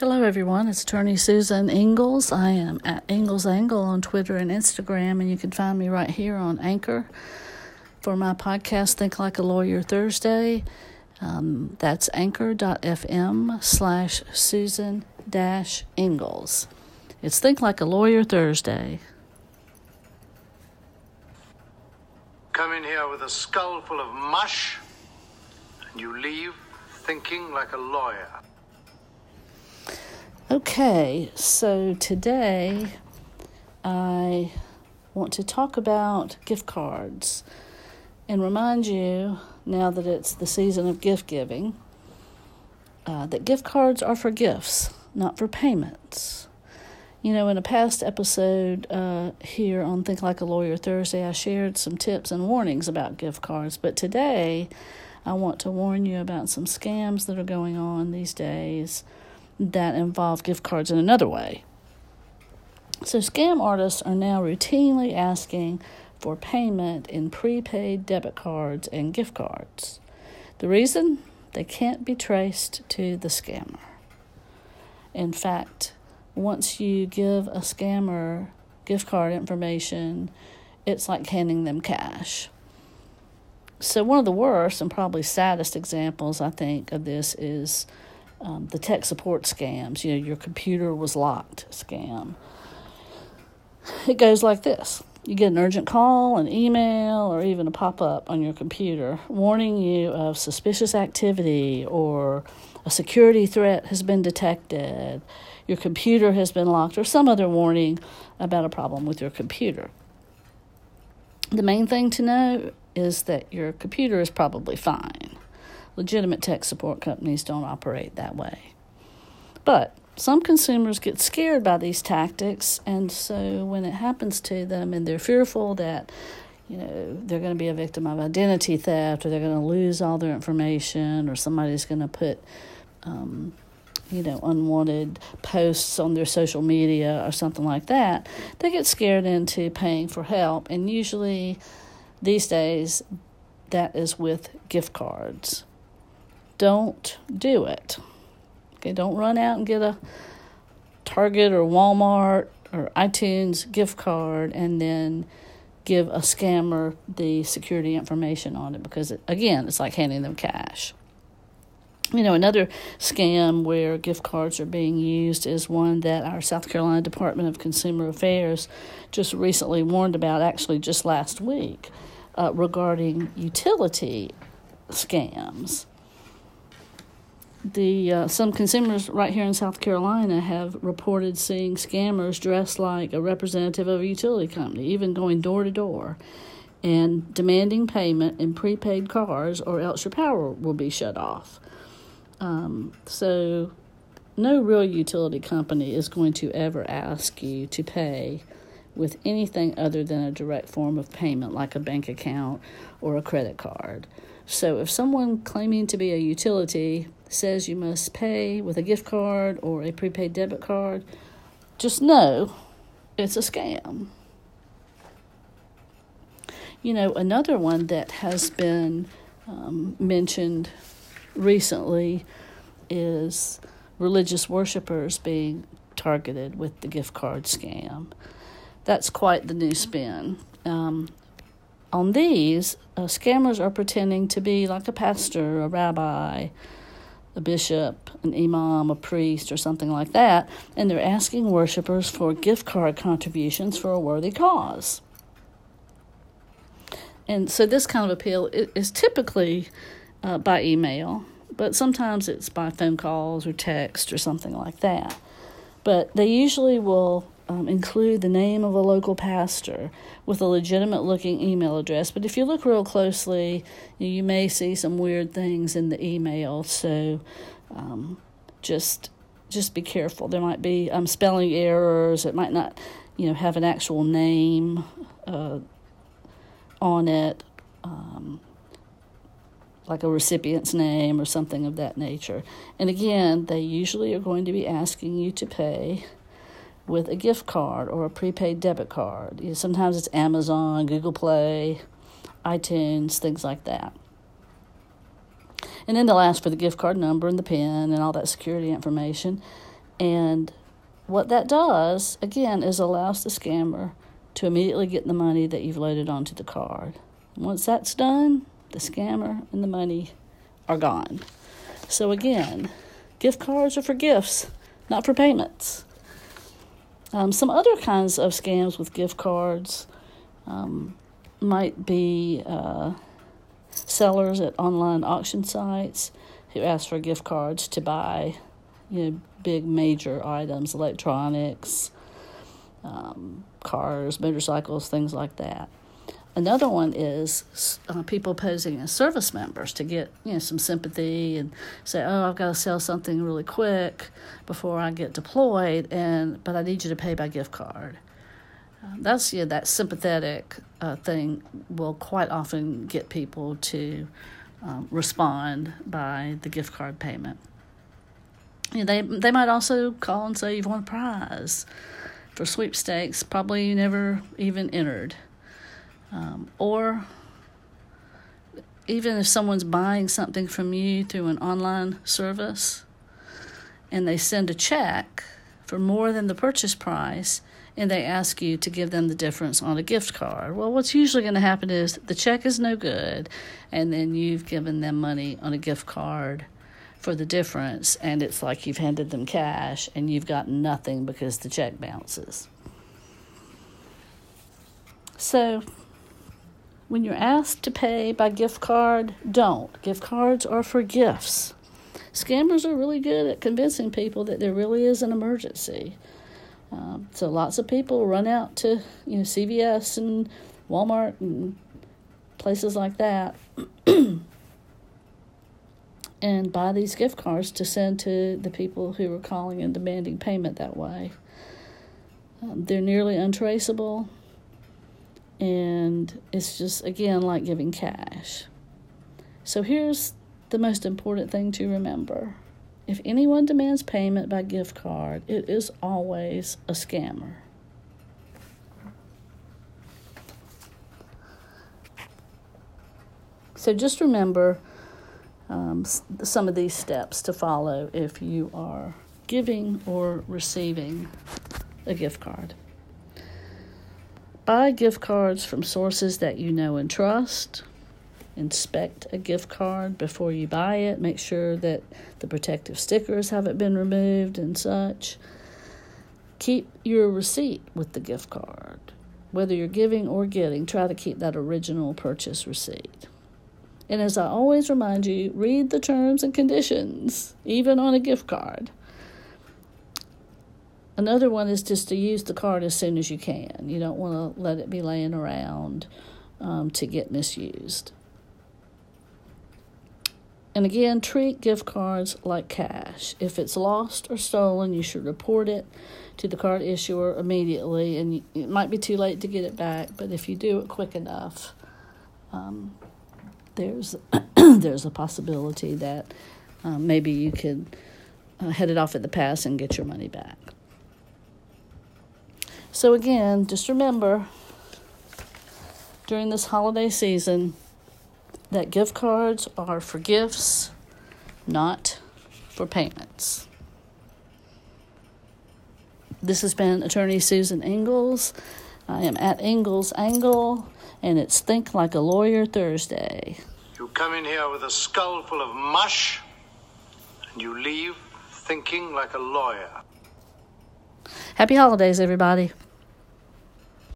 Hello, everyone. It's attorney Susan Ingalls. I am at Ingalls Angle on Twitter and Instagram, and you can find me right here on Anchor for my podcast, Think Like a Lawyer Thursday. Um, that's anchor.fm slash Susan dash Ingalls. It's Think Like a Lawyer Thursday. Come in here with a skull full of mush, and you leave thinking like a lawyer. Okay, so today I want to talk about gift cards and remind you, now that it's the season of gift giving, uh, that gift cards are for gifts, not for payments. You know, in a past episode uh, here on Think Like a Lawyer Thursday, I shared some tips and warnings about gift cards, but today I want to warn you about some scams that are going on these days that involve gift cards in another way. So, scam artists are now routinely asking for payment in prepaid debit cards and gift cards. The reason? They can't be traced to the scammer. In fact, once you give a scammer gift card information, it's like handing them cash. So, one of the worst and probably saddest examples, I think, of this is um, the tech support scams. You know, your computer was locked scam. It goes like this you get an urgent call, an email, or even a pop up on your computer warning you of suspicious activity or a security threat has been detected, your computer has been locked, or some other warning about a problem with your computer. The main thing to know is that your computer is probably fine. Legitimate tech support companies don't operate that way. But some consumers get scared by these tactics, and so when it happens to them and they're fearful that you know they're going to be a victim of identity theft or they're going to lose all their information or somebody's going to put um, you know unwanted posts on their social media or something like that they get scared into paying for help and usually these days that is with gift cards don't do it. Okay, don't run out and get a Target or Walmart or iTunes gift card and then give a scammer the security information on it because, it, again, it's like handing them cash. You know, another scam where gift cards are being used is one that our South Carolina Department of Consumer Affairs just recently warned about, actually, just last week, uh, regarding utility scams the uh, some consumers right here in South Carolina have reported seeing scammers dressed like a representative of a utility company, even going door to door and demanding payment in prepaid cars, or else your power will be shut off. Um, so, no real utility company is going to ever ask you to pay with anything other than a direct form of payment, like a bank account or a credit card. So, if someone claiming to be a utility says you must pay with a gift card or a prepaid debit card, just know it's a scam. You know, another one that has been um, mentioned recently is religious worshipers being targeted with the gift card scam. That's quite the new spin. Um, on these, uh, scammers are pretending to be like a pastor, a rabbi, a bishop, an imam, a priest, or something like that, and they're asking worshippers for gift card contributions for a worthy cause. And so this kind of appeal is typically uh, by email, but sometimes it's by phone calls or text or something like that. But they usually will um, include the name of a local pastor with a legitimate looking email address. But if you look real closely, you may see some weird things in the email. So um, just just be careful. There might be um, spelling errors. It might not, you know, have an actual name uh, on it. Um, like a recipient's name or something of that nature. And again, they usually are going to be asking you to pay with a gift card or a prepaid debit card. You know, sometimes it's Amazon, Google Play, iTunes, things like that. And then they'll ask for the gift card number and the PIN and all that security information. And what that does, again, is allows the scammer to immediately get the money that you've loaded onto the card. Once that's done, the scammer and the money are gone. So, again, gift cards are for gifts, not for payments. Um, some other kinds of scams with gift cards um, might be uh, sellers at online auction sites who ask for gift cards to buy, you know, big major items, electronics, um, cars, motorcycles, things like that. Another one is uh, people posing as service members to get you know some sympathy and say, "Oh, I've got to sell something really quick before I get deployed, and but I need you to pay by gift card." Uh, that's yeah, that sympathetic uh, thing will quite often get people to um, respond by the gift card payment. You know, they they might also call and say you've won a prize for sweepstakes, probably you never even entered. Um, or even if someone's buying something from you through an online service and they send a check for more than the purchase price and they ask you to give them the difference on a gift card. Well, what's usually going to happen is the check is no good and then you've given them money on a gift card for the difference and it's like you've handed them cash and you've gotten nothing because the check bounces. So, when you're asked to pay by gift card, don't. Gift cards are for gifts. Scammers are really good at convincing people that there really is an emergency. Um, so lots of people run out to you know CVS and Walmart and places like that and buy these gift cards to send to the people who are calling and demanding payment that way. Um, they're nearly untraceable and it's just, again, like giving cash. So here's the most important thing to remember if anyone demands payment by gift card, it is always a scammer. So just remember um, some of these steps to follow if you are giving or receiving a gift card. Buy gift cards from sources that you know and trust. Inspect a gift card before you buy it. Make sure that the protective stickers haven't been removed and such. Keep your receipt with the gift card. Whether you're giving or getting, try to keep that original purchase receipt. And as I always remind you, read the terms and conditions, even on a gift card. Another one is just to use the card as soon as you can. You don't want to let it be laying around um, to get misused. And again, treat gift cards like cash. If it's lost or stolen, you should report it to the card issuer immediately. And it might be too late to get it back, but if you do it quick enough, um, there's there's a possibility that um, maybe you could uh, head it off at the pass and get your money back. So, again, just remember during this holiday season that gift cards are for gifts, not for payments. This has been attorney Susan Ingalls. I am at Ingalls Angle, and it's Think Like a Lawyer Thursday. You come in here with a skull full of mush, and you leave thinking like a lawyer. Happy holidays, everybody.